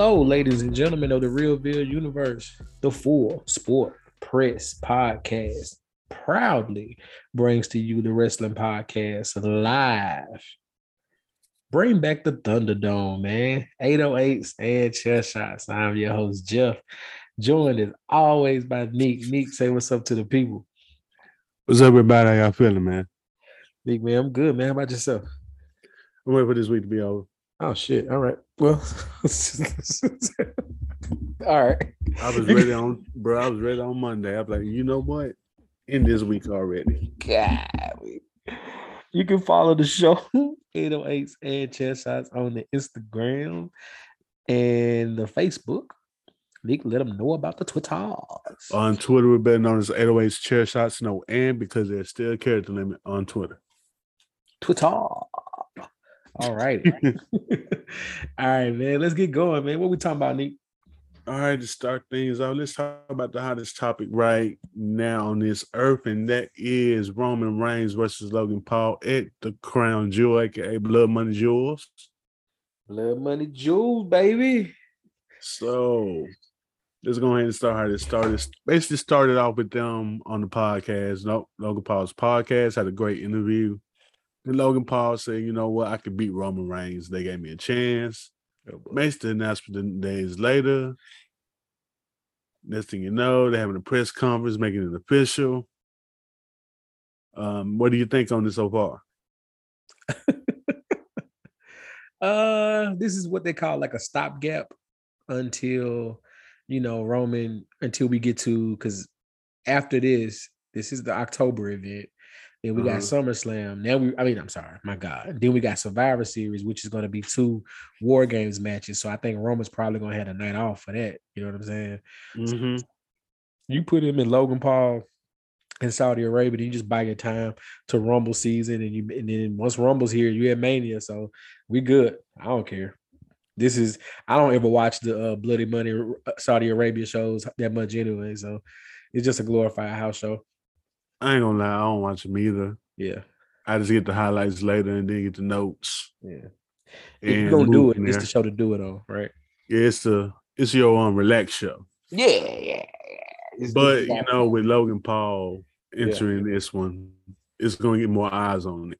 Hello, ladies and gentlemen of the Real Realville universe. The Full Sport Press Podcast proudly brings to you the Wrestling Podcast live. Bring back the Thunderdome, man. 808s and chest shots. I'm your host, Jeff. Joined as always by Neek. Neek, say what's up to the people. What's up, everybody? How y'all feeling, man? Neek, man, I'm good, man. How about yourself? I'm waiting for this week to be over. Oh shit. All right. Well, all right. I was ready on, bro. I was ready on Monday. I was like, you know what? In this week already. God. You can follow the show 808s and chest shots on the Instagram and the Facebook. Nick, let them know about the Twitter. On Twitter, we're better known as 808s chair shots, no and because there's still a character limit on Twitter. Twitter. All right. All right, man. Let's get going, man. What we talking about, Nick? All right, to start things off, let's talk about the hottest topic right now on this earth, and that is Roman Reigns versus Logan Paul at the Crown Jewel, aka Blood Money Jewels. Blood Money Jewels, baby. So let's go ahead and start how this started. Basically, started off with them on the podcast. Nope. Logan Paul's podcast had a great interview and Logan Paul said, you know what, I could beat Roman Reigns. They gave me a chance. Oh, Makes the announcement days later. Next thing you know, they're having a press conference, making it official. Um, what do you think on this so far? uh, this is what they call like a stopgap until you know Roman until we get to because after this, this is the October event. Then we got uh-huh. SummerSlam. Now we, I mean, I'm sorry, my God. Then we got Survivor Series, which is going to be two War Games matches. So I think Roman's probably going to have a night off for that. You know what I'm saying? Mm-hmm. You put him in Logan Paul in Saudi Arabia, you just buy your time to Rumble season, and you and then once Rumble's here, you have Mania. So we good. I don't care. This is I don't ever watch the uh, Bloody Money uh, Saudi Arabia shows that much anyway. So it's just a glorified house show. I ain't gonna lie, I don't watch them either. Yeah. I just get the highlights later and then get the notes. Yeah. If you don't do it, it's the show to do it on, right? Yeah, it's the it's your um relax show. Yeah, yeah, yeah. but you know, with Logan Paul entering yeah. this one, it's gonna get more eyes on it.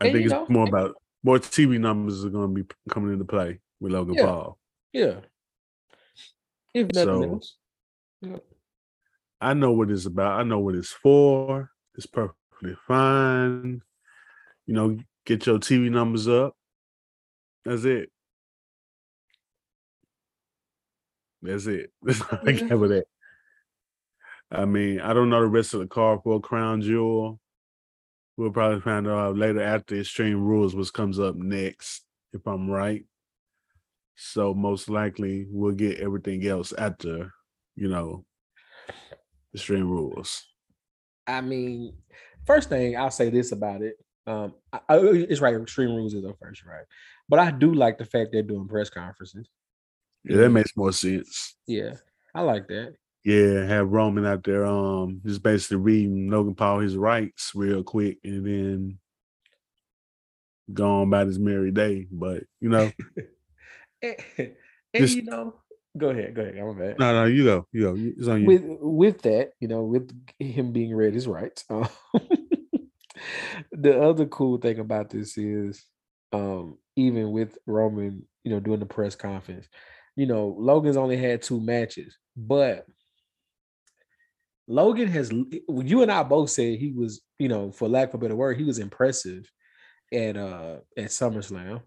I and think it's know, more about more TV numbers are gonna be coming into play with Logan yeah. Paul. Yeah. If nothing so, else. Yeah. I know what it's about. I know what it's for. It's perfectly fine. You know, get your TV numbers up. That's it. That's it. That's all I mm-hmm. got with that. I mean, I don't know the rest of the card for Crown Jewel. We'll probably find out later after Extreme Rules, which comes up next, if I'm right. So most likely we'll get everything else after, you know, Extreme Rules? I mean, first thing I'll say this about it. Um, I, I, it's right. Extreme Rules is the first, right? But I do like the fact they're doing press conferences. Yeah, that makes more sense. Yeah, I like that. Yeah, have Roman out there, um, just basically reading Logan Paul his rights real quick, and then go on about his merry day. But you know, and, and just, you know, Go ahead, go ahead. I'm bad. No, no, you go. You go. It's on you. With with that, you know, with him being read his rights. Um, the other cool thing about this is, um, even with Roman, you know, doing the press conference, you know, Logan's only had two matches, but Logan has. You and I both said he was, you know, for lack of a better word, he was impressive at uh at SummerSlam.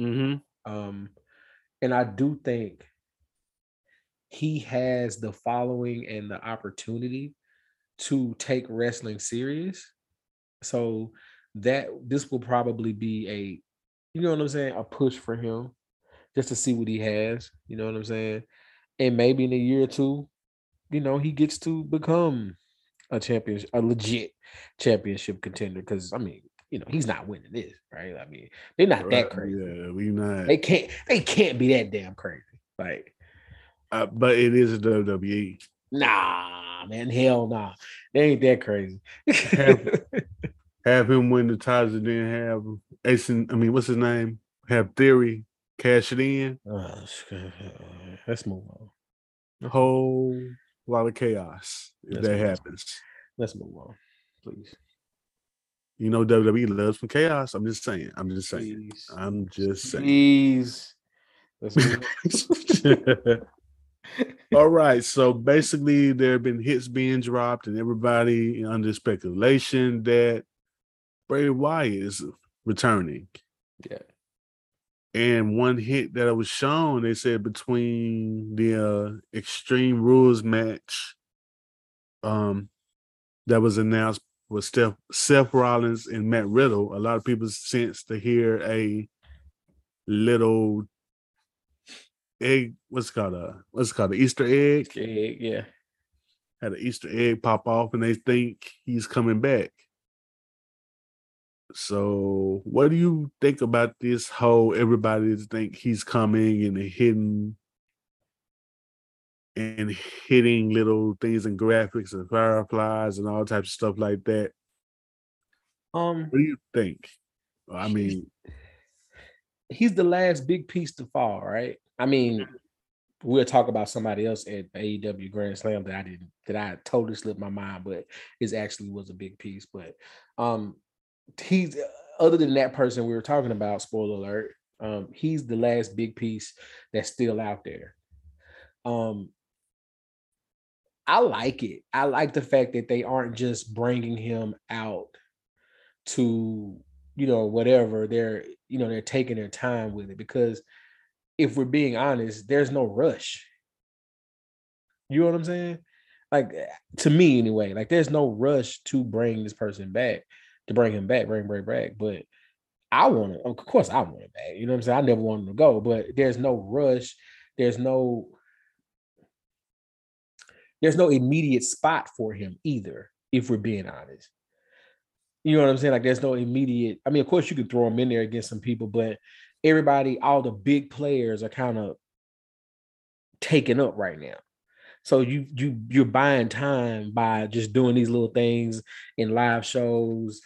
Mm-hmm. Um, and I do think he has the following and the opportunity to take wrestling serious. So that this will probably be a, you know what I'm saying, a push for him just to see what he has. You know what I'm saying? And maybe in a year or two, you know, he gets to become a champion, a legit championship contender. Because I mean, you know, he's not winning this, right? I mean, they're not right, that crazy. Yeah, we not. They can't. They can't be that damn crazy. Like uh, but it is a WWE. Nah, man, hell nah. They ain't that crazy. have, have, him win the titles and then have Ace. I mean, what's his name? Have Theory cash it in. Uh, let's move on. A whole lot of chaos if Let's that move on. happens. Let's move on, please. You know, WWE loves some chaos. I'm just saying. I'm just saying. Please. I'm just saying. Please. Let's move on. All right. So basically, there have been hits being dropped, and everybody under speculation that Bray Wyatt is returning. yeah. And one hit that I was shown, they said between the uh, Extreme Rules match um, that was announced with Steph, Seth Rollins and Matt Riddle, a lot of people sense to hear a little egg. What's it called a what's it called? The Easter egg Yeah. yeah. had an Easter egg pop off, and they think he's coming back. So, what do you think about this whole everybody think he's coming and hitting and hitting little things and graphics and fireflies and all types of stuff like that? Um, What do you think? I mean, he's the last big piece to fall, right? I mean, we'll talk about somebody else at AEW Grand Slam that I didn't that I totally slipped my mind, but is actually was a big piece. But um he's other than that person we were talking about, spoiler alert, um, he's the last big piece that's still out there. Um I like it. I like the fact that they aren't just bringing him out to you know whatever they're you know they're taking their time with it because if we're being honest there's no rush you know what i'm saying like eh, to me anyway like there's no rush to bring this person back to bring him back bring bring back but i want to of course i want it back you know what i'm saying i never wanted to go but there's no rush there's no there's no immediate spot for him either if we're being honest you know what I'm saying? Like there's no immediate. I mean, of course you could throw him in there against some people, but everybody, all the big players are kind of taken up right now. So you you you're buying time by just doing these little things in live shows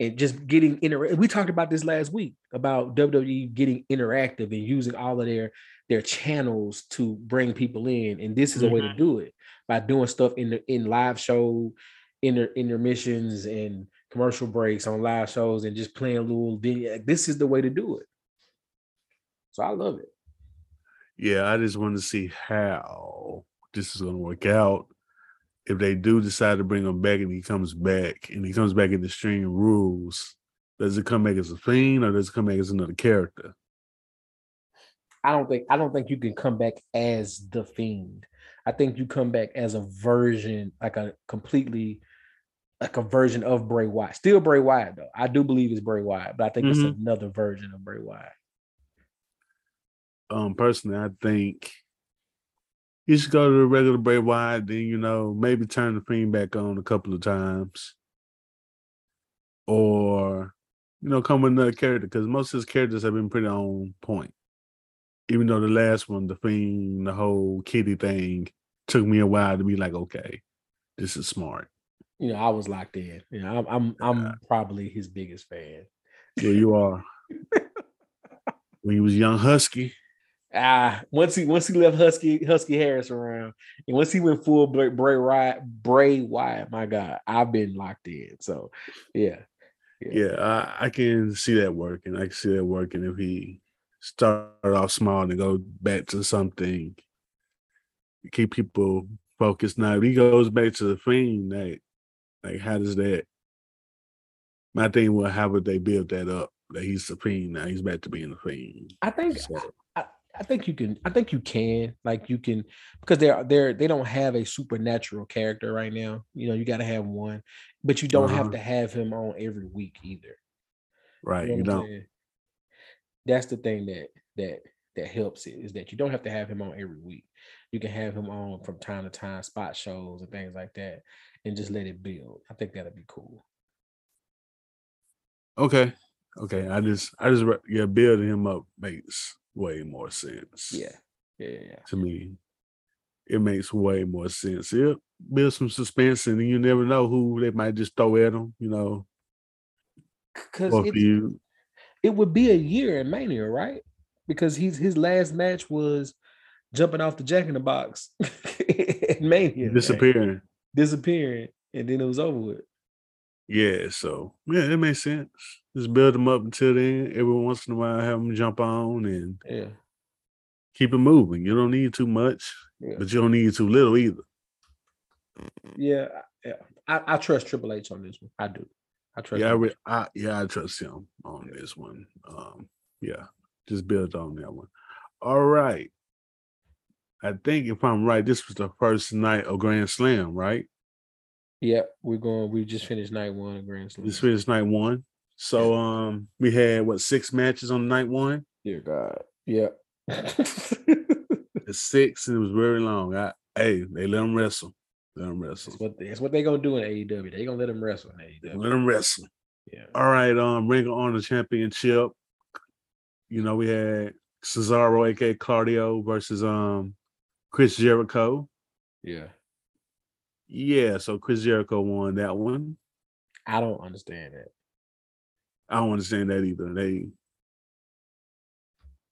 and just getting inter. We talked about this last week about WWE getting interactive and using all of their their channels to bring people in, and this is a way to mm-hmm. do it by doing stuff in the in live show, inter intermissions and commercial breaks on live shows and just playing a little. This is the way to do it. So I love it. yeah, I just want to see how this is going to work out. If they do decide to bring him back and he comes back and he comes back in the Extreme Rules, does it come back as a fiend or does it come back as another character? I don't think I don't think you can come back as the fiend. I think you come back as a version, like a completely like a version of Bray Wyatt. Still Bray Wyatt though. I do believe it's Bray Wyatt, but I think Mhm. it's another version of Bray Wyatt. Um personally I think you should go to the regular Bray Wyatt, then you know, maybe turn the fiend back on a couple of times. Or, you know, come with another character because most of his characters have been pretty on point. Even though the last one, the fiend, the whole kitty thing, took me a while to be like, okay, this is smart. You know, I was locked in. You know, I'm I'm, I'm probably his biggest fan. Yeah, you are. when he was young husky. Ah, once he once he left Husky Husky Harris around, and once he went full Bray Bray Wyatt, Bray Wyatt, my God, I've been locked in. So, yeah, Yeah, I, I can see that working. I can see that working if he started off small and go back to something. Keep people focused. Now, if he goes back to the fiend, like, like how does that? My thing was how would they build that up? That he's the fiend now. He's back to being the fiend. I think So, I, think you can. I think you can. Like you can because they're they're they don't have a supernatural character right now. You know, you got to have one, but you don't have Uh-huh. to have him on every week either. right, know you don't. saying? That's the thing that that that helps it is that you don't have to have him on every week. You can have him on from time to time, spot shows and things like that, and just let it build. I think that'd be cool. Okay, okay. I just, I just, yeah, building him up makes way more sense. Yeah, yeah, yeah. to me. It makes way more sense. It build some suspense, and you never know who they might just throw at them. You know, Because it, it would be a year in Mania, right? because he's his last match was jumping off the Jack in the Box in Mania, disappearing, disappearing, and then it was over with. Yeah, so yeah, it makes sense. Just build them up until then. Every once in a while, have them jump on and yeah, keep it moving. You don't need too much, yeah, but you don't need too little either. yeah. yeah. I, I trust Triple H on this one. I do. I trust. Yeah, I, re- I yeah, I trust him on this one. Um, yeah, just build on that one. All right. I think if I'm right, this was the first night of Grand Slam, right? Yeah, we're going. We just finished night one of Grand Slam. This finished night one. So um we had what six matches on night one? Dear God. Yeah. It's six, and it was very long. I hey, they let them wrestle. Let them wrestle. That's what they, that's what they gonna do in AEW. They gonna let them wrestle in AEW. Let them wrestle. Yeah. All right, um, Ring of Honor Championship. You know, we had Cesaro, aka Claudio, versus um Chris Jericho. Yeah. Yeah, so Chris Jericho won that one. I don't understand that. I don't understand that either. They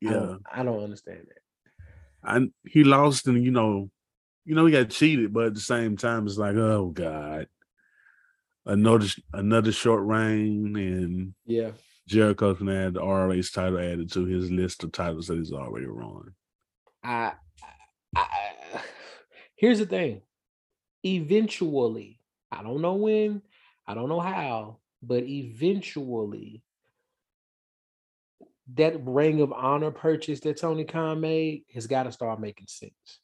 I yeah. don't, I don't understand that. I he lost and you know, you know, he got cheated, but at the same time, it's like, oh God. Another another short reign and Yeah. Jericho's gonna add the ROH title added to his list of titles that he's already won. I, I, I here's the thing. Eventually, I don't know when, I don't know how, but eventually, that Ring of Honor purchase that Tony Khan made has got to start making sense.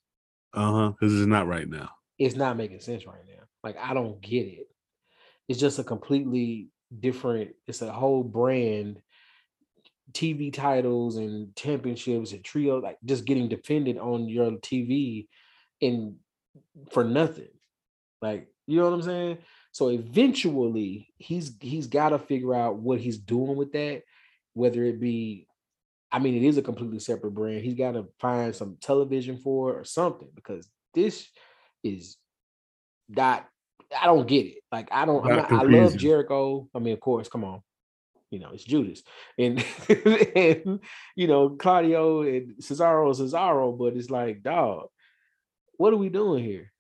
Uh-huh. Because it's not right now. It's not making sense right now. Like I don't get it. It's just a completely different. It's a whole brand. TV titles and championships and trio, like just getting defended on your TV and for nothing. Like, you know what I'm saying? So eventually he's he's got to figure out what he's doing with that, whether it be I mean, it is a completely separate brand. He's got to find some television for it or something because this is not. I don't get it. Like I don't. Not I love. Jericho. I mean, of course, come on. You know, it's Judas and and you know Claudio and Cesaro, Cesaro. But it's like, dog, what are we doing here?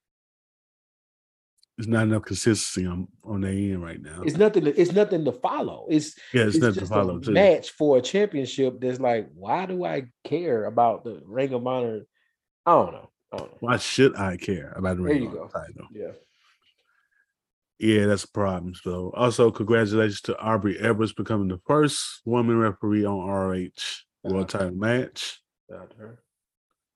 There's not enough consistency on, on their end right now. It's nothing. To, it's nothing to follow. It's yeah, it's, it's nothing to follow a too. match for a championship. That's like, why do I care about the Ring of Honor? I don't know. I don't know. Why should I care about the There Ring you of Honor go. title? Yeah. Yeah, that's a problem. So, also congratulations to Aubrey Edwards becoming the first woman referee on ROH World Uh-huh. Title match. Shout out to her.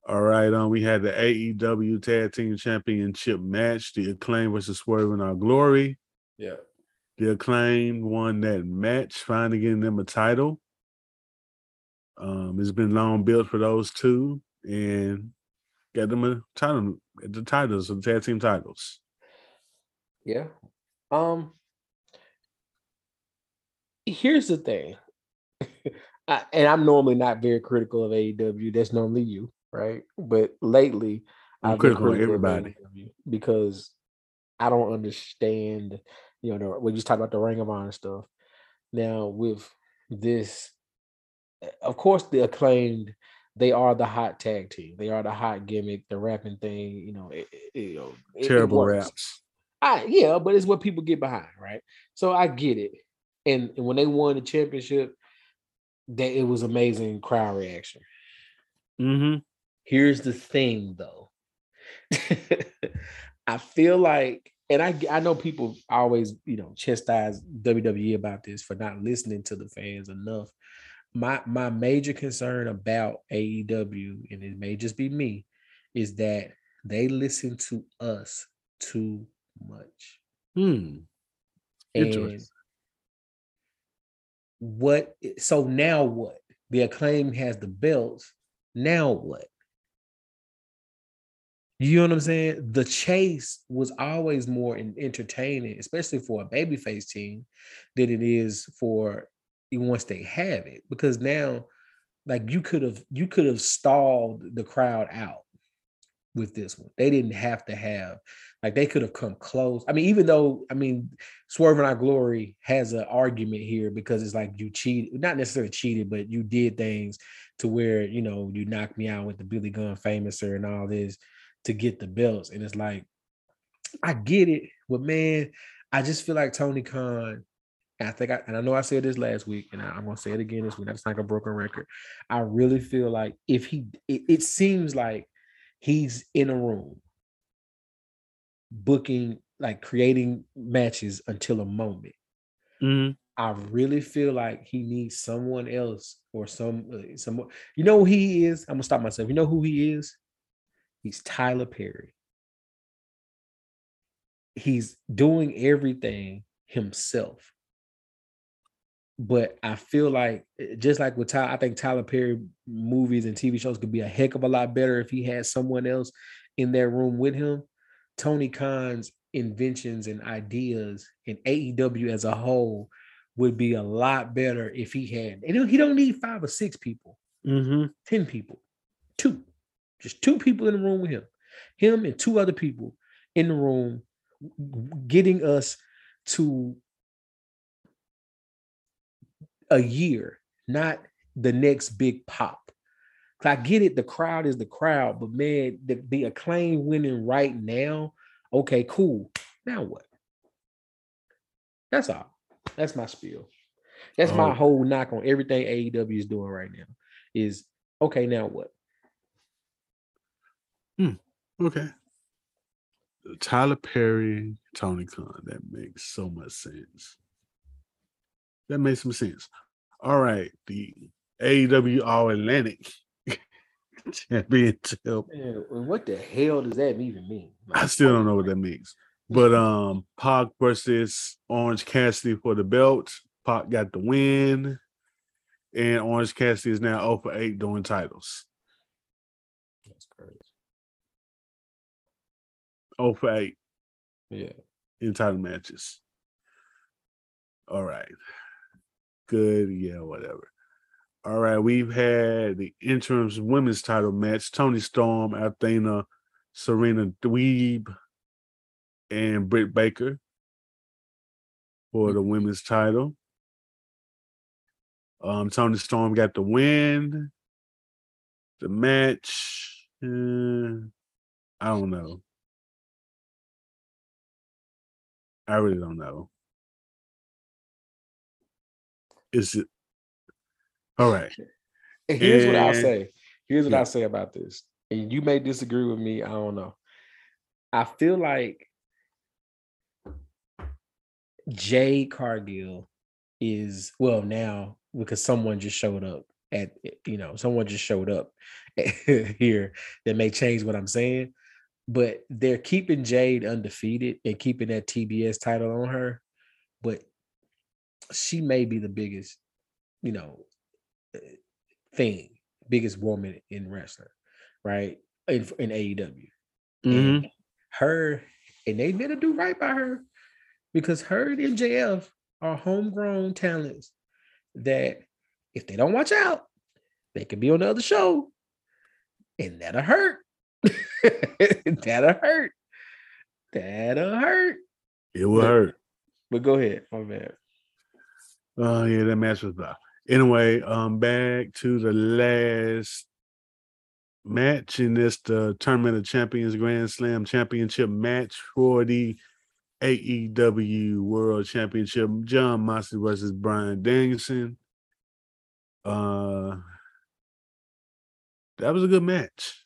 All right, um, we had the AEW Tag Team Championship match, the Acclaim versus Swerve in Our Glory. Yeah. The Acclaim won that match, finally getting them a title. Um, it's been long built for those two, and got them a title, the titles, the tag team titles. Yeah. Um. Here's the thing, I, and I'm normally not very critical of AEW. That's normally you, right? But lately, I'm I've critical of everybody. Because I don't understand. You know, we just talked about the Ring of Honor stuff. Now with this, of course, the acclaimed. They are the hot tag team. They are the hot gimmick, the rapping thing. You know, it, it- you know, Terrible raps. I yeah, but it's what people get behind, right? So I get it. And, and when they won the championship, that it was amazing crowd reaction. Mm-hmm. Here's the thing though. I feel like, and I I know people always, you know, chastise WWE about this for not listening to the fans enough. My my major concern about AEW, and it may just be me, is that they listen to us too much. Hmm. And what so now what? The acclaim has the belts. Now what? You know what I'm saying? The chase was always more entertaining, especially for a babyface team, than it is for once they have it. Because now, like you could have you could have stalled the crowd out with this one. They didn't have to have like they could have come close. I mean, even though I mean, Swerve and Our Glory has an argument here because it's like you cheated, not necessarily cheated, but you did things to where you know you knocked me out with the Billy Gunn famouser and all this to get the belts. And it's like, I get it, but man, I just feel like Tony Khan. I think I and I know I said this last week, and I, am gonna say it again this week. That's like a broken record. I really feel like if he, it, it seems like he's in a room booking, like creating matches until a moment. Mm-hmm. I really feel like he needs someone else or some someone. You know who he is? I'm gonna stop myself. You know who he is? He's Tyler Perry. He's doing everything himself. But I feel like eh, just like with Tyler, I think Tyler Perry movies and TV shows could be a heck of a lot better if he had someone else in that room with him. Tony Khan's inventions and ideas in AEW as a whole would be a lot better if he had. And he don't need five or six people, mm-hmm. ten people, two, just two people in the room with him, him and two other people in the room, getting us to a year, not the next big pop. I get it, the crowd is the crowd, but man, the, the acclaim winning right now. Okay, cool. Now what? That's all. That's my spiel. That's oh. my whole knock on everything AEW is doing right now. Is okay. Now what? Hmm. Okay. Tyler Perry, Tony Khan. That makes so much sense. That makes some sense. All right, the AEW All Atlantic Championship. Man, what the hell does that even mean? Like, I still don't know what that means. But um, Pac versus Orange Cassidy for the belt. Pac got the win, and Orange Cassidy is now 0 for 8 doing titles. That's crazy. 0 for 8. Yeah. In title matches. All right. Good. Yeah, whatever. All right. We've had the interim women's title match. Toni Storm, Athena, Serena Deeb and Britt Baker for the women's title. Um, Toni Storm got the win. The match, uh, I don't know. I really don't know. Is it all right? Here's and, what I'll say. Here's what yeah. I'll say about this. And you may disagree with me. I don't know. I feel like Jade Cargill is well now because someone just showed up at you know someone just showed up here that may change what I'm saying, but they're keeping Jade undefeated and keeping that TBS title on her, but she may be the biggest, you know, thing, biggest woman in wrestling, right? In, in AEW. Mm-hmm. her and they better do right by her because her and MJF are homegrown talents that if they don't watch out, they could be on the other show and that'll hurt. that'll hurt. That'll hurt. It will hurt. But go ahead, my man. Oh yeah, that match was bad. Anyway, um, back to the last match in this the Tournament of Champions Grand Slam Championship match for the AEW World Championship, Jon Moxley versus Bryan Danielson. Uh, that was a good match.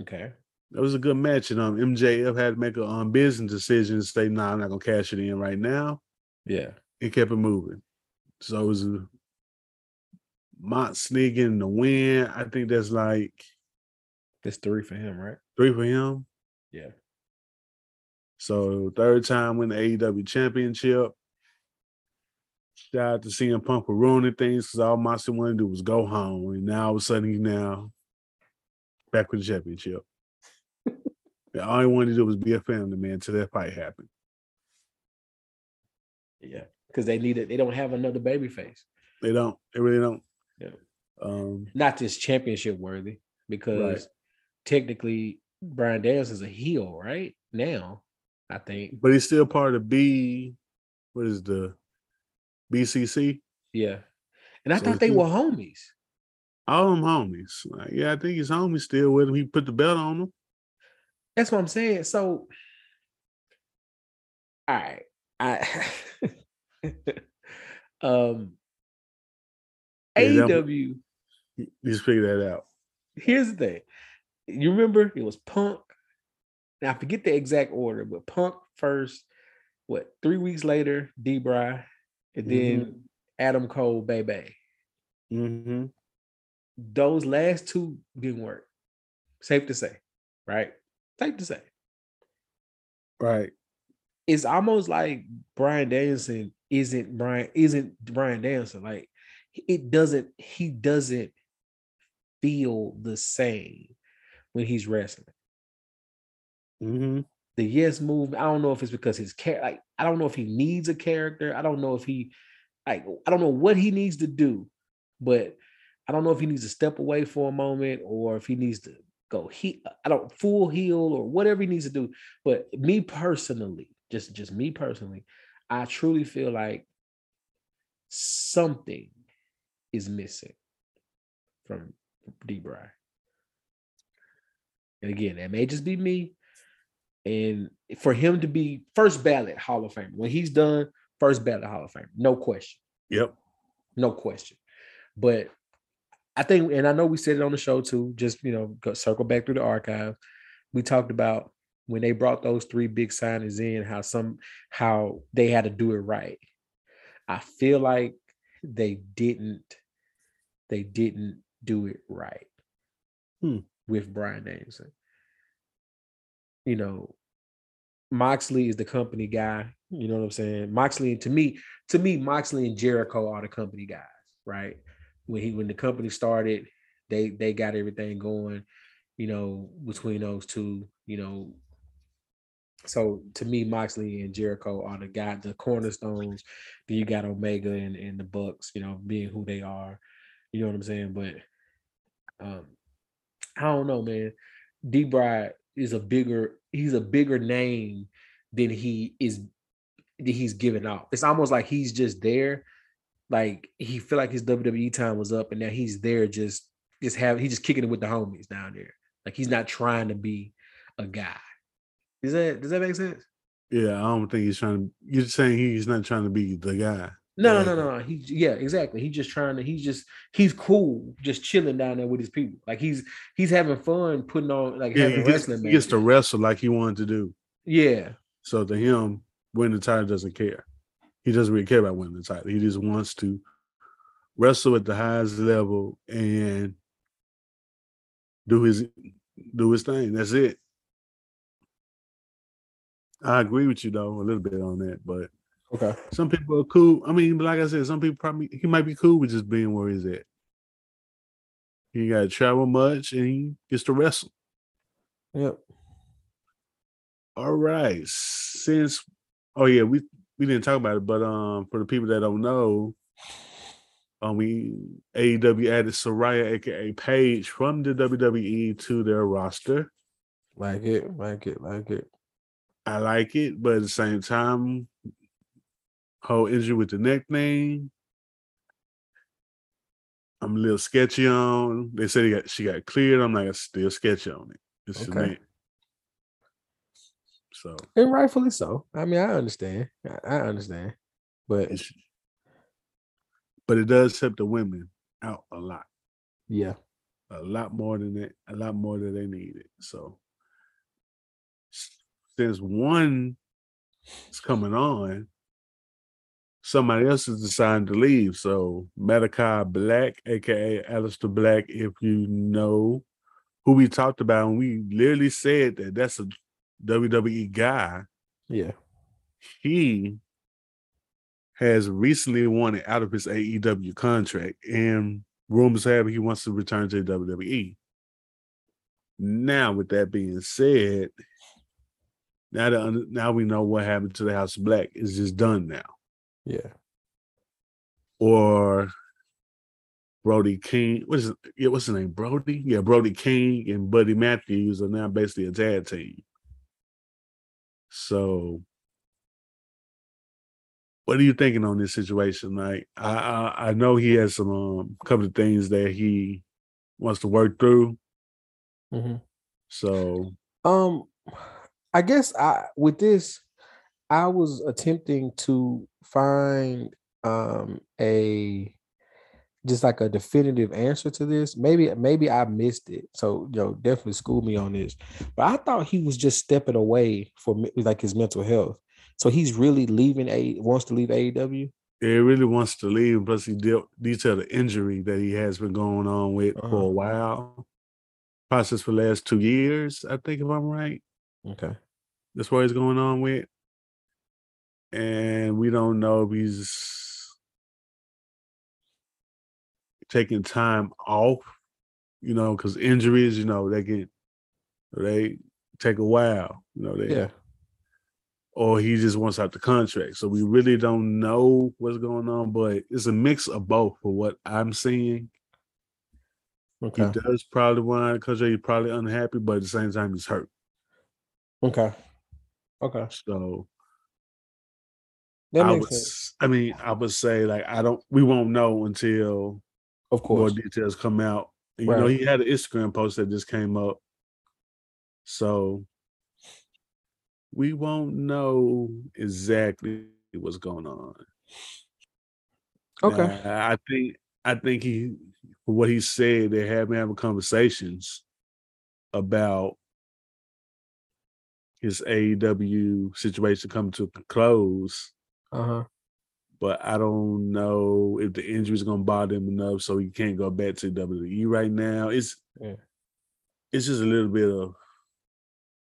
Okay. That was a good match. And um MJF had to make a um, business decision to say, nah, I'm not gonna cash it in right now. Yeah. It kept it moving. So it was a Mont sneaking the win. I think that's like that's three for him, right? Three for him. Yeah. So third time win the AEW championship. Shout out to CM Punk for ruining things because all Monster wanted to do was go home. And now all of a sudden he's now back with the championship. all he wanted to do was be a family man until that fight happened. Yeah. Because they need it. They don't have another baby face. They don't. They really don't. Yeah. Um, not this championship worthy because right. technically Brian Daniels is a heel right now. I think. But he's still part of B. What is the BCC? Yeah, And I So thought they he- were homies. All them homies. Like, yeah, I think his homies still with him. He put the belt on him. That's what I'm saying. So, all right, I um Yeah, AEW. Just figure that out. Here's the thing. You remember it was Punk. Now I forget the exact order, but Punk first. What three weeks later, D. Bry, and then Adam Cole, Baby. Mm-hmm. Those last two didn't work. Safe to say, right? Safe to say. Right. it's almost like Bryan Danielson isn't Brian isn't Bryan Danielson. Like it doesn't he doesn't feel the same when he's wrestling. Mm-hmm. The yes move, I don't know if it's because his care like I don't know if he needs a character. I don't know if he like I don't know what he needs to do, but I don't know if he needs to step away for a moment or if he needs to go he I don't full heel or whatever he needs to do. But me personally, just just me personally, I truly feel like something is missing from D. Bry. And again, that may just be me. And for him to be first ballot Hall of Fame, when he's done, first ballot Hall of Fame, no question, Yep. no question. But I think, and I know we said it on the show too, just you know, go circle back through the archive. We talked about when they brought those three big signings in, how some how they had to do it right. I feel like they didn't, they didn't do it right Hmm. with Bryan Danielson. You know, Moxley is the company guy. You know what I'm saying? Moxley, to me, to me, Moxley and Jericho are the company guys, right? When he when the company started, they they got everything going, you know, between those two, you know. So to me, Moxley and Jericho are the guy, the cornerstones. Then you got Omega and, and the Bucks, you know, being who they are. You know what I'm saying? But um, I don't know, man. D. Bride is a bigger, he's a bigger name than he is that he's given out. It's almost like he's just there. Like he feel like his WWE time was up, and now he's there just just have he's just kicking it with the homies down there. Like he's not trying to be a guy. Does that does that make sense? Yeah, I don't think he's trying to. You're saying he's not trying to be the guy. No, no, no, no. He yeah, exactly. He's just trying to. He's just he's cool, just chilling down there with his people. Like he's he's having fun putting on like Yeah, he gets, wrestling he gets to wrestle like he wanted to do. Yeah, So to him, winning the title doesn't care. He doesn't really care about winning the title. He just wants to wrestle at the highest level and do his do his thing. That's it. I agree with you though a little bit on that, but okay. some people are cool. I mean, like I said, some people probably he might be cool with just being where he's at. He got to travel much, and he gets to wrestle. Yep. All right. Since oh yeah, we we didn't talk about it, but um for the people that don't know, um we AEW added Saraya aka Paige from the WWE to their roster. Like it, like it, like it. I like it, but at the same time, whole injury with the neck thing. I'm a little sketchy on. They said he got she got cleared. I'm like, still sketchy on it. It's Okay. So And rightfully so. I mean, I understand. I, I understand. But it's, but it does help the women out a lot. yeah, a lot more than that, a lot more than they needed. So s- since one is coming on, somebody else is deciding to leave. So Malakai Black, aka Aleister Black, if you know who we talked about, and we literally said that that's a WWE guy. yeah. He has recently wanted out of his AEW contract, and rumors have he wants to return to the WWE. Now, with that being said, now that now we know what happened to the House of Black is just done now. Yeah. Or Brody King, what is it? Yeah, what's his name? Brody? Yeah, Brody King and Buddy Matthews are now basically a tag team. So what are you thinking on this situation? Like, I I, I know he has some um, couple of things that he wants to work through. Mm-hmm. So, um, I guess I with this, I was attempting to find um a just like a definitive answer to this. Maybe maybe I missed it. So yo, definitely school me on this. But I thought he was just stepping away for like his mental health. So he's really leaving a wants to leave AEW. He really wants to leave. Plus, he dealt detailed the injury that he has been going on with uh-huh. for a while. Process for the last two years, I think, if I'm right. Okay. That's what he's going on with. And we don't know if he's taking time off, you know, because injuries, you know, they get they take a while. You know, they yeah or he just wants out the contract. So we really don't know what's going on, but it's a mix of both for what I'm seeing. Okay. He does probably want because he's probably unhappy, but at the same time he's hurt. Okay. Okay. So that I would, sense. I mean, I would say like I don't we won't know until of course more details come out. And, right. You know, he had an Instagram post that just came up. So we won't know exactly what's going on. Okay. I think I think he what he said they have been having conversations about his AEW situation coming to a close. Uh-huh. But I don't know if the injury is gonna bother him enough so he can't go back to WWE right now. It's yeah. it's just a little bit of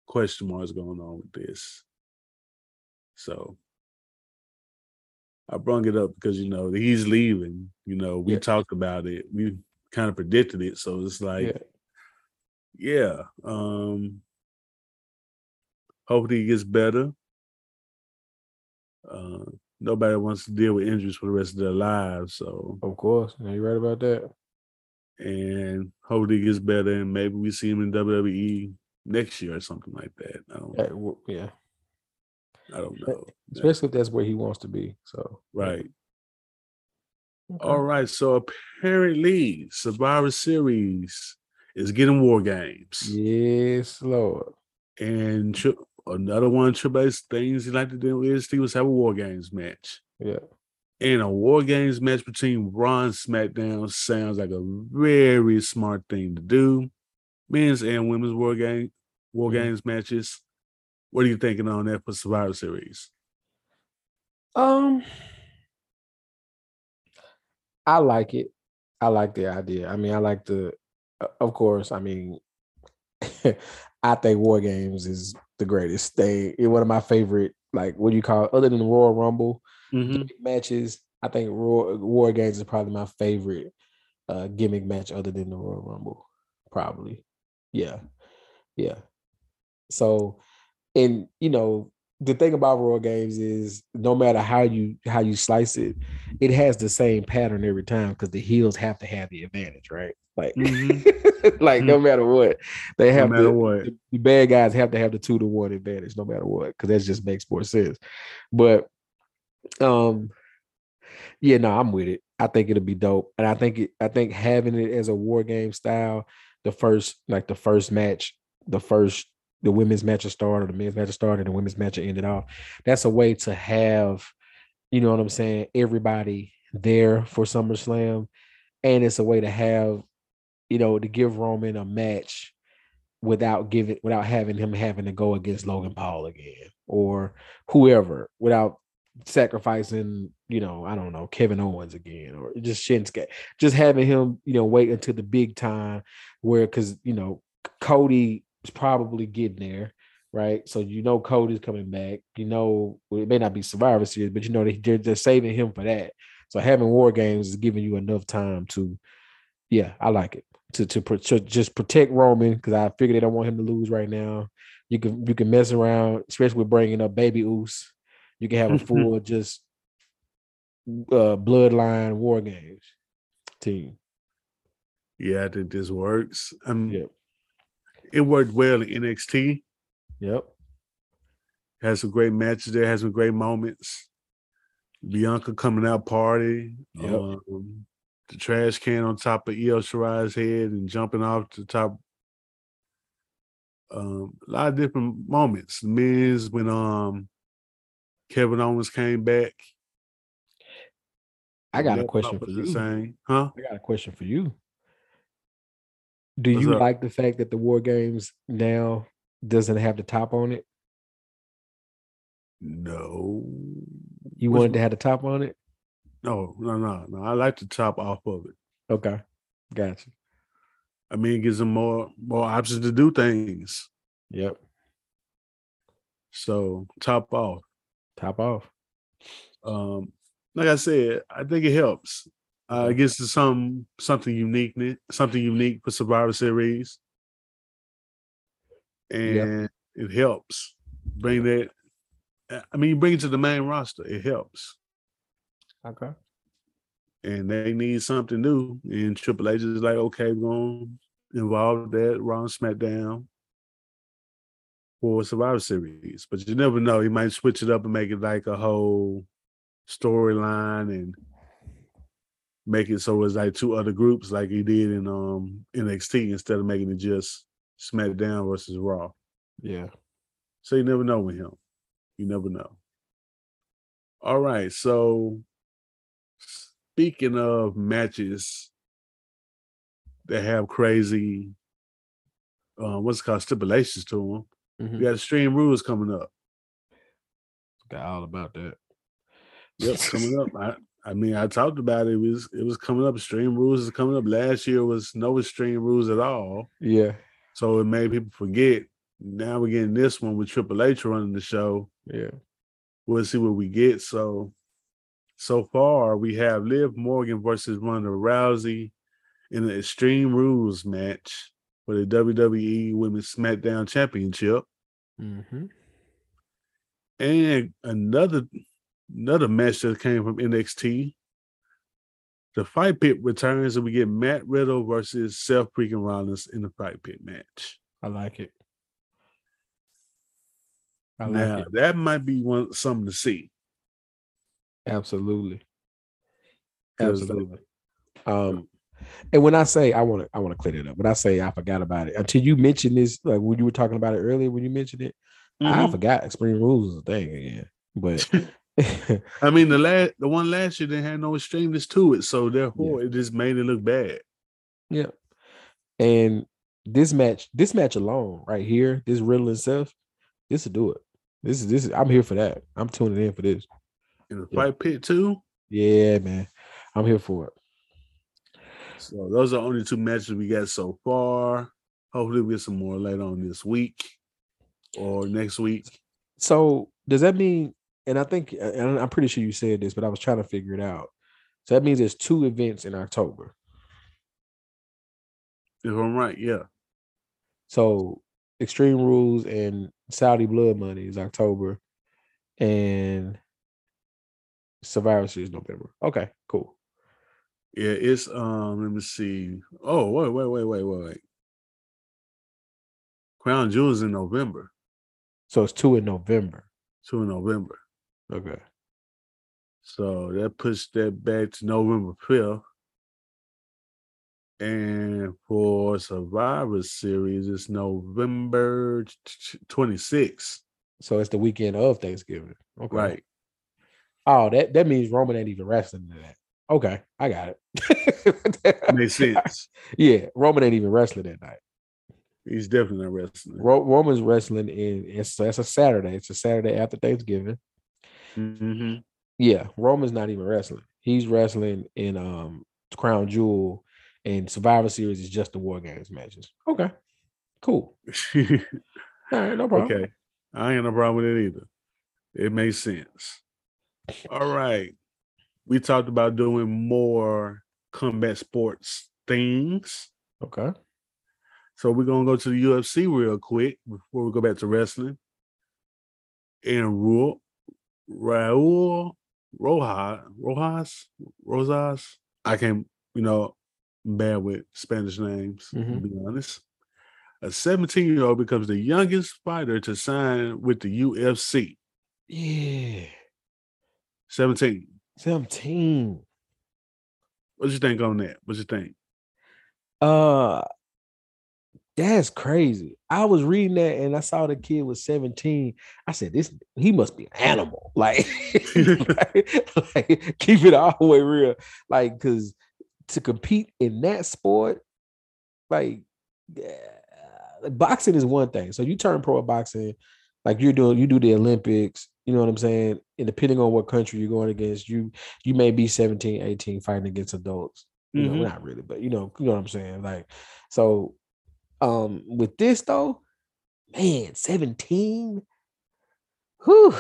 question marks going on with this. So I brung it up because you know he's leaving. You know, we yeah. talked about it. We kind of predicted it. So it's like, yeah. yeah. Um hopefully he gets better. Uh nobody wants to deal with injuries for the rest of their lives. So of course. Yeah, you right about that. And hopefully he gets better and maybe we see him in WWE next year or something like that. I don't yeah. I don't know. Especially if that's where he wants to be. So right. Okay. All right. So apparently Survivor Series is getting war games. Yes, Lord. And tri- another one of Triple things he like to do is he was have a war games match. Yeah. And a war games match between Raw and SmackDown sounds like a very smart thing to do. Men's and women's war game War mm-hmm. Games matches. What are you thinking on that for Survivor Series? Um, I like it. I like the idea. I mean, I like the. Of course, I mean, I think War Games is the greatest thing. One of my favorite. Like, what do you call it? Other than the Royal Rumble mm-hmm. matches, I think War, War Games is probably my favorite uh, gimmick match, other than the Royal Rumble. Probably, yeah, yeah. So, and you know, the thing about Royal Games is no matter how you how you slice it, it has the same pattern every time because the heels have to have the advantage, right? Like, mm-hmm. like mm-hmm. no matter what, they have no what. The, the, bad guys have to have the two to one advantage, no matter what, because that just makes more sense. But, um, yeah, no, I'm with it. I think it'll be dope, and I think it. I think having it as a war game style, the first like the first match, the first the women's match has started, the men's match has started, and the women's match ended off. That's a way to have, you know what I'm saying, everybody there for SummerSlam. And it's a way to have, you know, to give Roman a match without giving without having him having to go against Logan Paul again or whoever without sacrificing, you know, I don't know, Kevin Owens again or just Shinsuke. Just having him, you know, wait until the big time where because you know Cody is probably getting there, right? So you know Cody's coming back. You know well, it may not be Survivor Series, but you know they, they're, saving him for that. So having War Games is giving you enough time to, yeah, I like it to to, to just protect Roman because I figure they don't want him to lose right now. You can you can mess around, especially with bringing up Baby Oos. You can have a full just uh, bloodline War Games team. Yeah, I think this works. Um, yep it worked well in NXT. Yep. Has some great matches there, has some great moments. Bianca coming out party. Yep. Um, the trash can on top of Io Shirai's head and jumping off the top. Um, a lot of different moments. The Miz when um Kevin Owens came back. I got a question for you. Huh? I got a question for you. Do What's you up? like the fact that the War Games now doesn't have the top on it? No. You wanted to have the top on it? No, no, no, no. I like the top off of it. Okay, gotcha. I mean, it gives them more more options to do things. Yep, So top off. top off. Um, like I said, I think it helps. Uh, it gives us some something unique, something unique for Survivor Series, and it helps bring that. I mean, you bring it to the main roster. It helps, Okay. and they need something new. And Triple H is like, okay, we're gonna involve that Raw SmackDown for Survivor Series, but you never know. He might switch it up and make it like a whole storyline and make it so it's like two other groups, like he did in um NXT, instead of making it just SmackDown versus Raw. Yeah. So you never know with him. You never know. All right. So speaking of matches that have crazy uh, what's it called stipulations to them, Mhm. we got Extreme Rules coming up. Got all about that. Yep, coming up. I, mean, I talked about it. it. was it was coming up. Extreme Rules is coming up. Last year was no Extreme Rules at all, Yeah. so it made people forget. Now we're getting this one with Triple H running the show. Yeah. We'll see what we get. So, so far we have Liv Morgan versus Ronda Rousey in an Extreme Rules match for the WWE Women's SmackDown Championship, Mm-hmm. and another another match that came from NXT. The fight pit returns, and we get Matt Riddle versus Seth freaking Rollins in the fight pit match. I like it. I like now it. that might be one something to see. Absolutely. Absolutely. Um, and when I say I want to, I want to clear it up. When I say I forgot about it until you mentioned this, like when you were talking about it earlier, when you mentioned it, I Mhm. forgot Extreme Rules is a thing again. But I mean, the last the one last year didn't have no extremeness to it, so therefore it just made it look bad. yeah, and this match, this match alone, right here, this Riddle and Seth, this will do it. This is this. Is, I'm here for that. I'm tuning in for this. In the Yeah. fight pit too. Yeah, man, I'm here for it. So those are only two matches we got so far. Hopefully, we get some more later on this week or next week. So does that mean? And I think, and I'm pretty sure you said this, but I was trying to figure it out. So that means there's two events in October. If I'm right, yeah. So Extreme Rules and Saudi Blood Money is October, and Survivor Series November. Okay, cool. Yeah, it's um. Let me see. Oh, wait, wait, wait, wait, wait, wait. Crown Jewels in November. So it's two in November. Two in November. Okay. So that pushed that back to November fifth. And for Survivor Series, it's November twenty sixth. So it's the weekend of Thanksgiving. Okay. Right. Oh, that that means Roman ain't even wrestling to that. Okay, I got it. Makes sense. Yeah, Roman ain't even wrestling that night. He's definitely not wrestling. Ro- Roman's wrestling in it's that's a Saturday. It's a Saturday after Thanksgiving. Hmm Yeah, Roman's not even wrestling. He's wrestling in um Crown Jewel and Survivor Series is just the War Games matches. Okay, cool. All right, no problem. okay. I ain't no problem with it either. It makes sense. All right. We talked about doing more combat sports things. Okay. So we're gonna go to the UFC real quick before we go back to wrestling. And Raul, Raul Rojas, Rojas, Rosas. I can't, you know, bad with Spanish names, to Mhm. be honest. A 17 year old becomes the youngest fighter to sign with the UFC. Yeah. 17. 17. What you think on that? What you think? Uh that's crazy. I was reading that and I saw the kid was 17. I said, this he must be an animal. Like, like, like, keep it all the way real. Like, because to compete in that sport, like yeah, boxing is one thing. So you turn pro at boxing, like you're doing, you do the Olympics, you know what I'm saying? And depending on what country you're going against, you you may be 17, 18 fighting against adults. You mm-hmm. know, not really, but you know, you know what I'm saying? Like, so um, with this though, man, 17. Whew.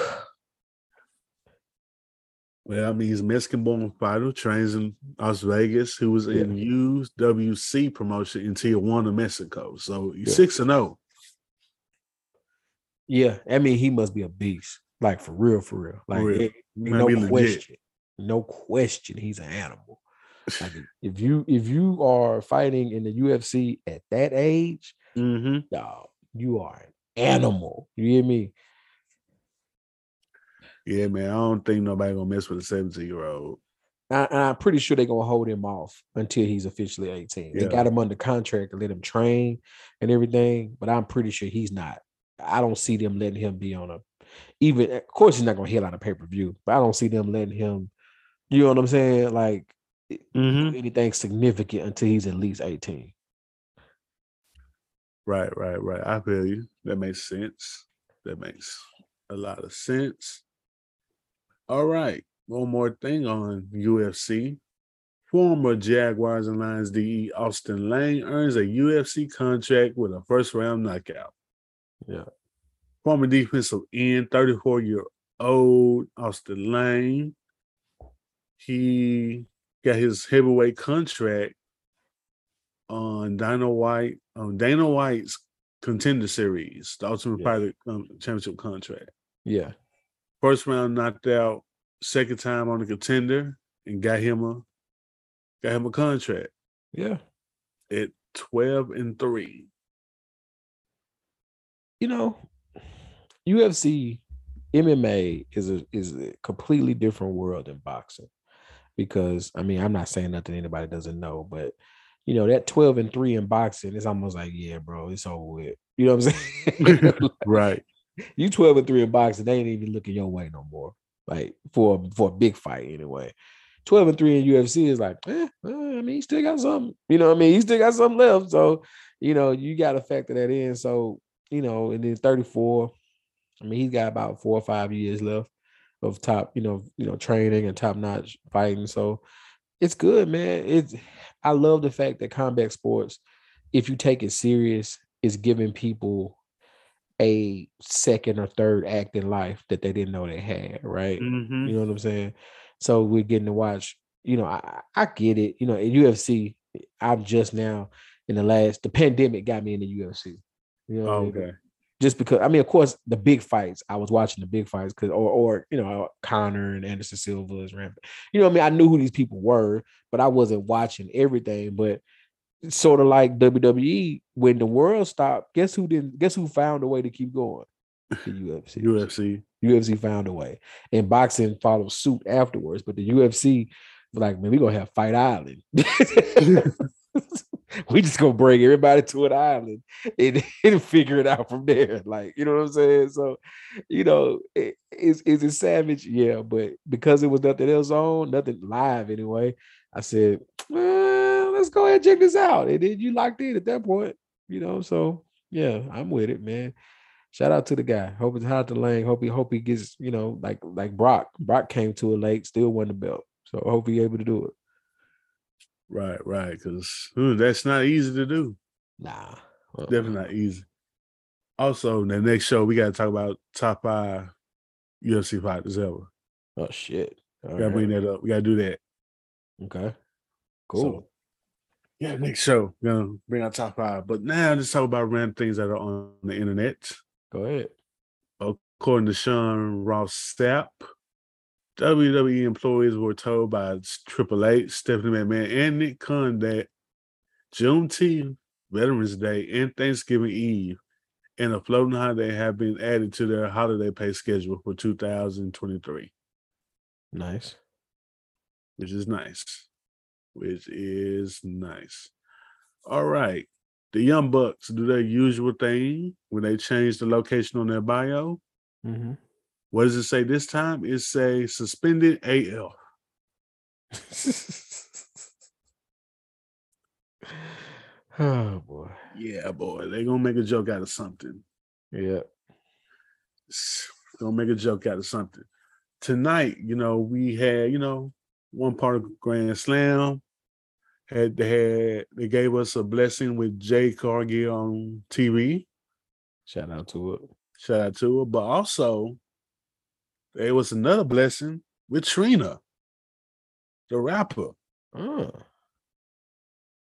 Well, I mean, he's Mexican born fighter, trains in Las Vegas, who was yeah. in UWC promotion in Tijuana, Mexico. So he's yeah. six and zero. Oh. Yeah, I mean, he must be a beast, like for real, for real. Like, for real. It, no question, no question, he's an animal. Like if you if you are fighting in the UFC at that age, mm-hmm. dog, you are an animal. You hear me? Yeah, man. I don't think nobody gonna mess with a 17 year old. And I, am pretty sure they're gonna hold him off until he's officially 18. Yeah. They got him under contract to let him train and everything, but I'm pretty sure he's not. I don't see them letting him be on a even of course he's not gonna hit on a pay-per-view, but I don't see them letting him, you know what I'm saying? Like mm-hmm. anything significant until he's at least 18. Right, right, right. I feel you. That makes sense. That makes a lot of sense. All right. One more thing on UFC. Former Jaguars and Lions DE Austin Lane earns a UFC contract with a first round knockout. Yeah. Former defensive end, 34 year old Austin Lane. He got his heavyweight contract on Dana White on Dana White's contender series, the Ultimate yeah. Fighter um, Championship contract. Yeah. First round knocked out, second time on the contender, and got him a got him a contract. Yeah. At 12 and 3. You know, UFC MMA is a is a completely different world than boxing because I mean, I'm not saying nothing anybody doesn't know, but you know, that 12 and 3 in boxing, it's almost like, yeah, bro, it's over with. You know what I'm saying? right. You 12 and 3 in boxing, they ain't even looking your way no more. Like for for a big fight anyway. 12 and 3 in UFC is like, eh, I mean, he still got something. You know what I mean? He still got something left. So, you know, you got to factor that in. So, you know, and then 34, I mean, he's got about four or five years left of top, you know, you know, training and top notch fighting. So it's good, man. It's I love the fact that combat sports, if you take it serious, is giving people a second or third act in life that they didn't know they had, right? Mm-hmm. You know what I'm saying? So we're getting to watch, you know, I, I get it. You know, in UFC, I'm just now in the last the pandemic got me in the UFC. You know, oh, okay just because I mean, of course, the big fights. I was watching the big fights because, or, or you know, Conor and Anderson Silva is rampant. You know, I mean, I knew who these people were, but I wasn't watching everything. But sort of like WWE, when the world stopped, guess who didn't? Guess who found a way to keep going? The UFC. UFC. UFC found a way, and boxing followed suit afterwards. But the UFC, like, man, we gonna have Fight Island. we just gonna bring everybody to an island and, and figure it out from there. Like, you know what I'm saying? So, you know, it, is is it savage? Yeah, but because it was nothing else on, nothing live anyway, I said, well, let's go ahead and check this out. And then you locked in at that point, you know. So yeah, I'm with it, man. Shout out to the guy. Hope it's hot to Lane. Hope he hope he gets, you know, like like Brock. Brock came to a lake, still won the belt. So hope he able to do it. Right, right. Because that's not easy to do. Nah. Uh-uh. Definitely uh, not uh. easy. Also, the next show, we got to talk about top five UFC fighters ever. Oh, shit. All we got to right. bring that up. We got to do that. Okay. Cool. So, yeah, next show, we're to bring our top five. But now, let's talk about random things that are on the internet. Go ahead. According to Sean Ross Sapp, WWE employees were told by Triple H, Stephanie McMahon, and Nick Khan that Juneteenth, Veterans Day, and Thanksgiving Eve and a floating holiday have been added to their holiday pay schedule for 2023. Nice. which is nice. Which is nice. All right. The Young Bucks do their usual thing when they change the location on their bio. Mm-hmm. What does it say this time? It say suspended AL. oh boy. Yeah, boy. They gonna make a joke out of something. Yeah. Gonna make a joke out of something. Tonight, you know, we had, you know, one part of Grand Slam. Had they had they gave us a blessing with Jade Cargill on TV. Shout out to it. Shout out to her. But also, there was another blessing with Trina, the rapper, Uh,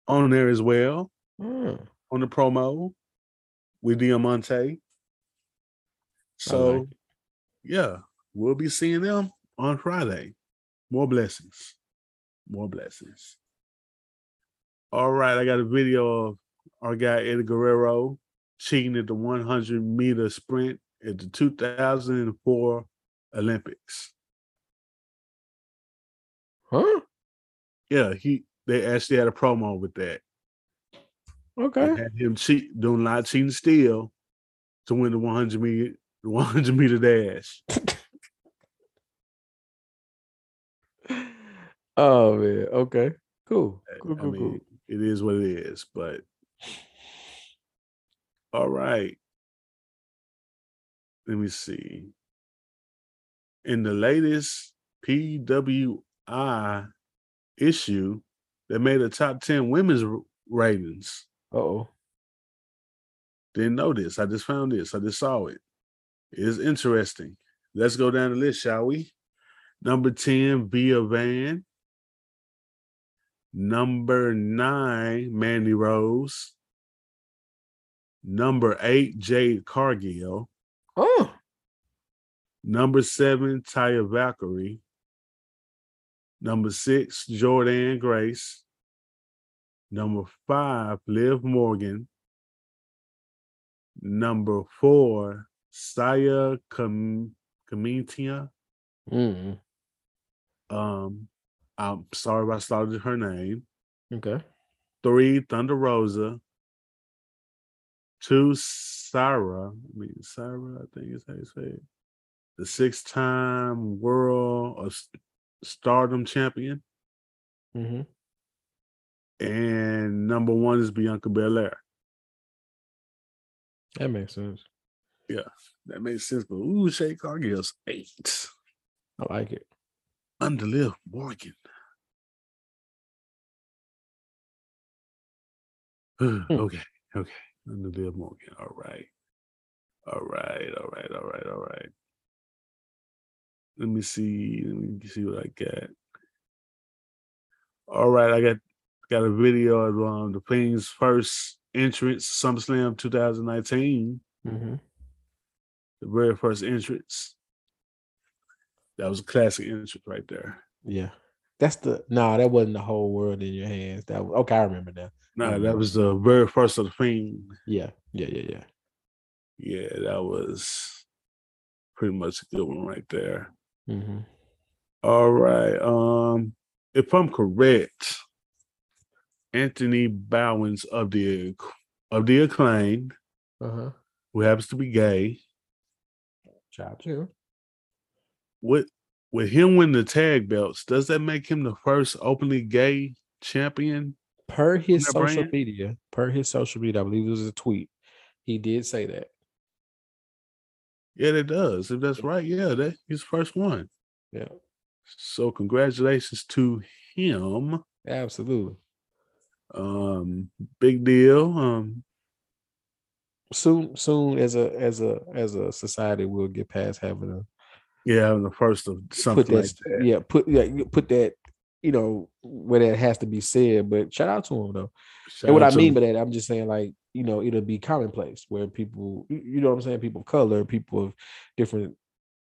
on there as well, uh. on the promo with Diamante. So, like yeah, we'll be seeing them on Friday. More blessings. More blessings. All right, I got a video of our guy Eddie Guerrero cheating at the 100 meter sprint at the 2004 Olympics. Huh? Yeah, he they actually had a promo with that. Okay. And had him cheat doing a lot of cheating still to win the 100 meter the 100 meter dash. Oh man. Okay. Cool. Cool. I mean, cool. it is what it is, but all right. Let me see. In the latest PWI issue, that made a top 10 women's ratings. Uh oh. Didn't know this. I just found this. I just saw it. It is interesting. Let's go down the list, shall we? Number 10, Via Van. Number nine, Mandy Rose. Number eight, Jade Cargill. Oh. Number seven, Taya Valkyrie. Number six, Jordynne Grace. Number five, Liv Morgan. Number four, Saya Kam- Kamitia. Mm. Um, I'm sorry if I started her name. Okay. Three, Thunder Rosa. Two, Sarah. I mean, Sarah, I think is how you say it. The six time world of stardom champion. Mm-hmm. And number one is Bianca Belair. That makes sense. Yeah, that makes sense. But ooh, Jade Cargill's eight. I like it. Under Liv Morgan. okay, okay. Under Liv Morgan. All right. All right, all right, all right, all right. Let me see. Let me see what I got. All right, I got got a video of um, the Queen's first entrance, SummerSlam 2019. Mm-hmm. The very first entrance. That was a classic entrance right there. Yeah. That's the no, that wasn't the whole world in your hands. That was okay, I remember now. Nah, Mhm. that was the very first of the Fiend. Yeah, yeah, yeah, yeah. Yeah, that was pretty much a good one right there. Mm-hmm. All right. Um, if I'm correct, Anthony Bowens of the of the acclaim, Uh-huh. who happens to be gay, Child too. with with him winning the tag belts, does that make him the first openly gay champion? Per his social brand? media, per his social media, I believe it was a tweet. He did say that. Yeah, it does. If that's right, yeah, that he's the first one. Yeah, So congratulations to him. absolutely. Um, big deal. Um, Soon, soon as a as a as a society, we'll get past having to yeah, I'm the first of put something that, like that. yeah, put yeah, put that, you know, where that has to be said. But shout out to him though. Shout and what I mean him. by that, I'm just saying like you know it'll be commonplace where people, you know what I'm saying, people of color, people of different,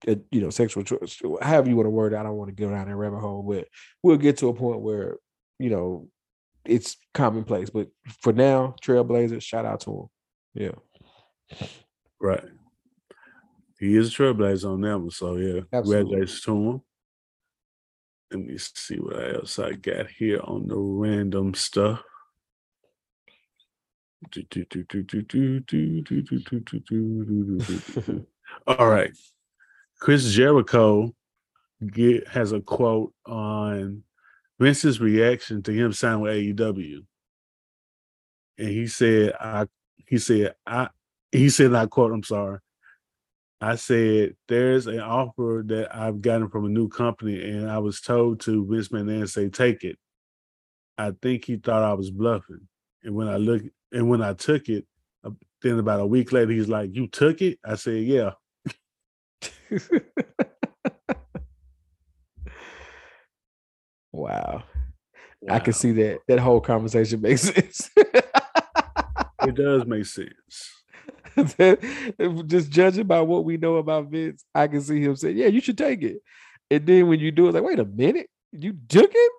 uh, you know, sexual choice, however you want to word. it, I don't want to go down that rabbit hole, but we'll get to a point where you know it's commonplace. But for now, Trailblazers, shout out to him. Yeah, Right. He is a trailblazer on that one. So yeah, Absolutely. congratulations to him. Let me see what else I got here on the random stuff. All right. Chris Jericho get, has a quote on Vince's reaction to him signing with AEW. And he said, I he said, I he said, I quote, I'm sorry. I said, there's an offer that I've gotten from a new company, and I was told to Vince McMahon say, take it. I think he thought I was bluffing. And when I look and when I took it, uh, then about a week later, he's like, You took it? I said, Yeah. wow. wow. I can see that that whole conversation makes sense. it does make sense. Just judging by what we know about Vince, I can see him saying, Yeah, you should take it. And then when you do it, like, wait a minute, you took it?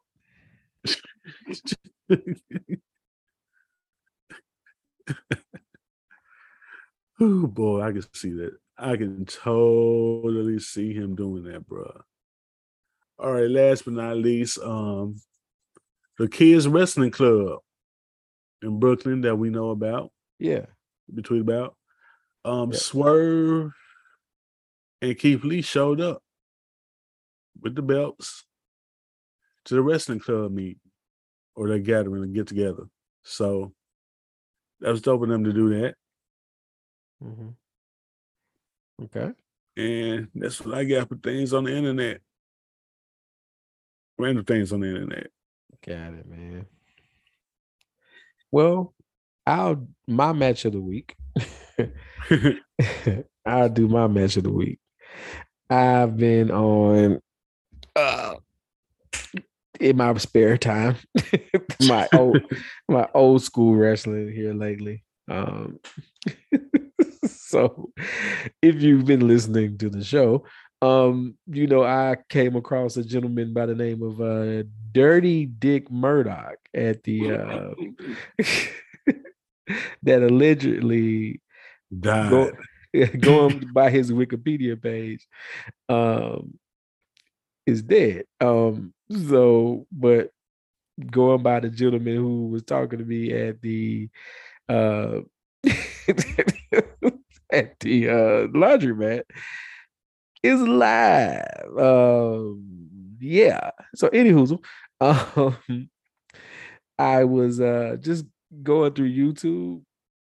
oh boy, I can see that. I can totally see him doing that, bro. All right, last but not least, um, the Kids Wrestling Club in Brooklyn that we know about. Yeah. Between about. Um, yeah. Swerve and Keith Lee showed up with the belts to the wrestling club meet or their gathering and get together. So that was dope of them to do that. Mm-hmm. Okay. And that's what I got for things on the internet. Random things on the internet. Got it, man. Well, I'll my match of the week. I'll do my match of the week. I've been on uh in my spare time, my old my old school wrestling here lately. Um, so if you've been listening to the show, um, you know, I came across a gentleman by the name of uh Dirty Dick Murdoch at the uh that allegedly died. Go, going by his Wikipedia page, um, is dead. Um, so, but going by the gentleman who was talking to me at the uh at the uh laundromat is live. Um yeah. So anywho, um I was uh just going through YouTube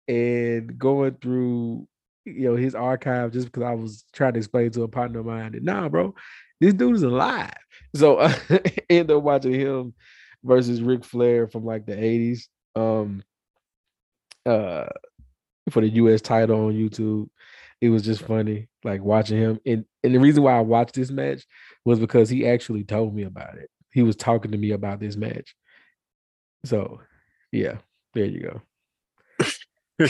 and going through you know his archive just because I was trying to explain to a partner of mine that nah, bro, this dude is alive. So I ended up watching him versus Ric Flair from like the 80s. Um uh for the US title on YouTube. It was just funny, like watching him. And and the reason why I watched this match was because he actually told me about it. He was talking to me about this match. So yeah, there you go.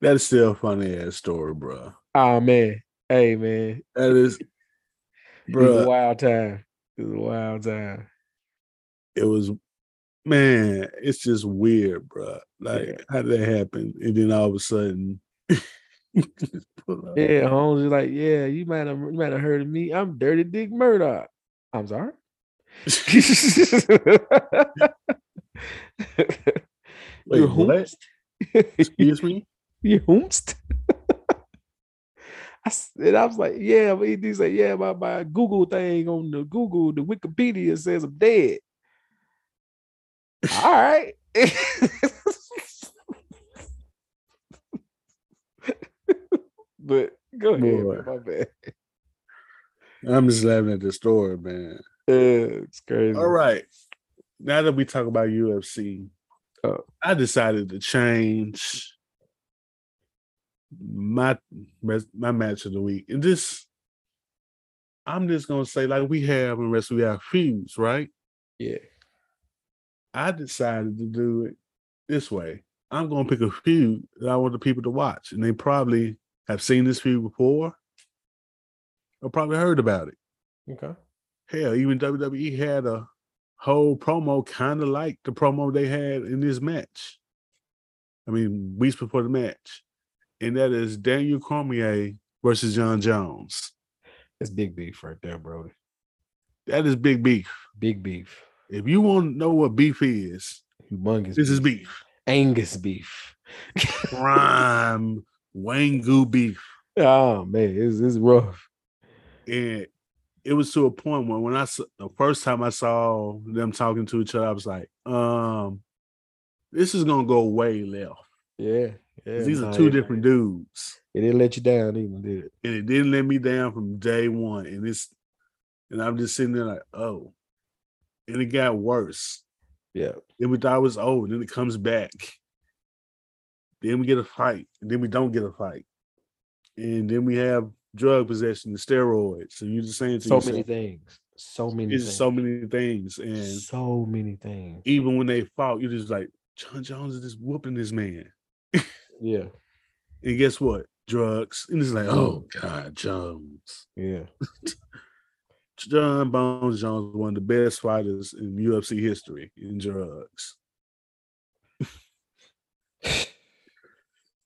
That's still funny ass story, bro. Oh ah, man. Hey man. That is bro. A wild time. It was a wild time. It was man, it's just weird, bro. Like, yeah. how did that happen? And then all of a sudden, yeah, Holmes is like, yeah, you might have you might have heard of me. I'm Dirty Dick Murdoch. I'm sorry. Wait, what? Excuse me? You whomst? I, and I was like, yeah, but he's like, yeah, my, my Google thing on the Google, the Wikipedia says I'm dead. All right. but go ahead, Boy. my bad. I'm just laughing at the story, man. Yeah, it's crazy. All right. Now that we talk about UFC, uh, I decided to change my my match of the week. And this, I'm just gonna say, like we have in wrestling, we have feuds, right? Yeah. I decided to do it this way. I'm going to pick a feud that I want the people to watch, and they probably have seen this feud before, or probably heard about it. Okay. Hell, even WWE had a whole promo kind of like the promo they had in this match. I mean, weeks before the match, and that is Daniel Cormier versus Jon Jones. That's big beef right there, bro. That is big beef. Big beef. If you want to know what beef is, Humongous. this is beef. Angus beef. Prime Wagyu beef. Oh man, it's, it's rough. And it was to a point where when I the first time I saw them talking to each other, I was like, um, this is gonna go way left. Yeah. Yeah. These are two it- different dudes. It didn't let you down, even did it? And it didn't let me down from day one. And it's and I'm just sitting there like, oh. And it got worse. Yeah. Then we thought it was over. Then it comes back. Then we get a fight. And then we don't get a fight. And then we have drug possession steroids. And you're just saying to So yourself, many things. So many it's things. so many things. And so many things. even when they fought, you're just like, Jon Jones is just whooping this man. Yeah. And guess what? Drugs. And it's like, mm. oh God, Jones. Yeah. Jon Bones Jones, one of the best fighters in UFC history in drugs.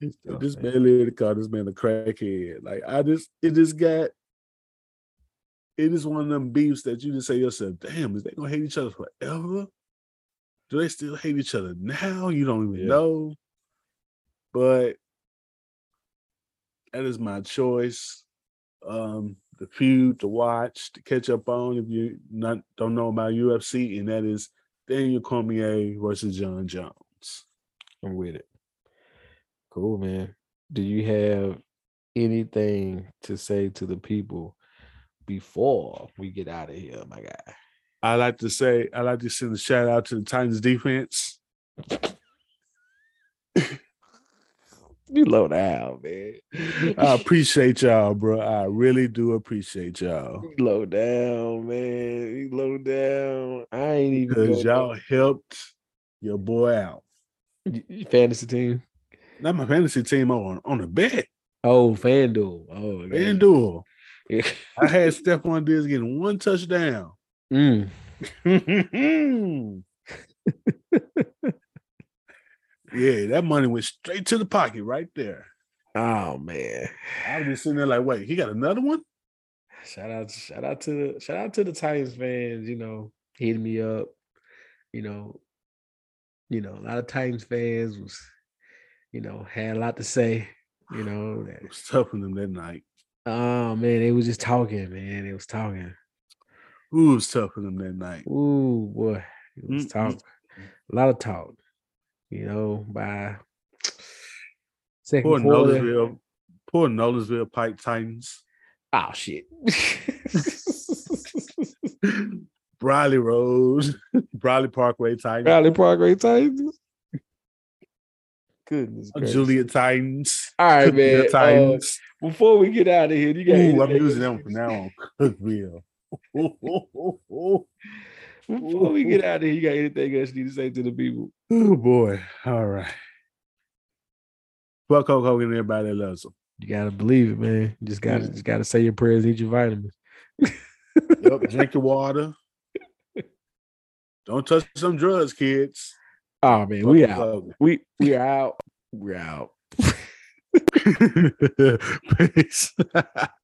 This man. literally called this man a crackhead. Like I just, it just got. It is one of them beefs that you just say to yourself, "Damn, is they gonna hate each other forever? Do they still hate each other now? You don't even Yeah. know." But that is my choice. Um, the feud to watch, to catch up on if you not don't know about UFC, and that is Daniel Cormier versus Jon Jones. I'm with it. Cool, man. Do you have anything to say to the people before we get out of here, my guy? I like to say, I like to send a shout out to the Titans defense. You low down, man. I appreciate y'all, bro. I really do appreciate y'all You low down, man. You low down. I ain't even because y'all helped your boy out. Fantasy team. Not my fantasy team on on a bet. Oh, FanDuel. Oh. FanDuel. I had Stefon Diggs getting one touchdown. Mm. yeah, that money went straight to the pocket right there. Oh man. I was just sitting there like, wait, he got another one? Shout out, shout out to the shout out to the Titans fans, you know, hitting me up. You know, you know, a lot of Titans fans was, you know, had a lot to say, you know. It That, was tough on them that night. oh man, they was just talking, man. They was talking. Who was tough on them that night? Ooh, boy. It was Mm, talk. A lot of talk. You know, by second Poor quarter. Nolensville, poor Nolensville Pike Titans. Oh shit. Briley Road, Briley Parkway Titans, Briley Parkway Titans. Goodness gracious. Julia Titans. All right, man. Uh, Titans. before we get out of here, you got Ooh, I'm anything- using them from now on. Oh Before we get out of here, you got anything else you need to say to the people? Oh boy. All right. Fuck Hulk Hogan and everybody that loves him. You gotta believe it, man. You just gotta Yeah. just gotta say your prayers, eat your vitamins. Yep, drink your water. Don't touch some drugs, kids. Oh man, we out. We we are out. We're out. Peace.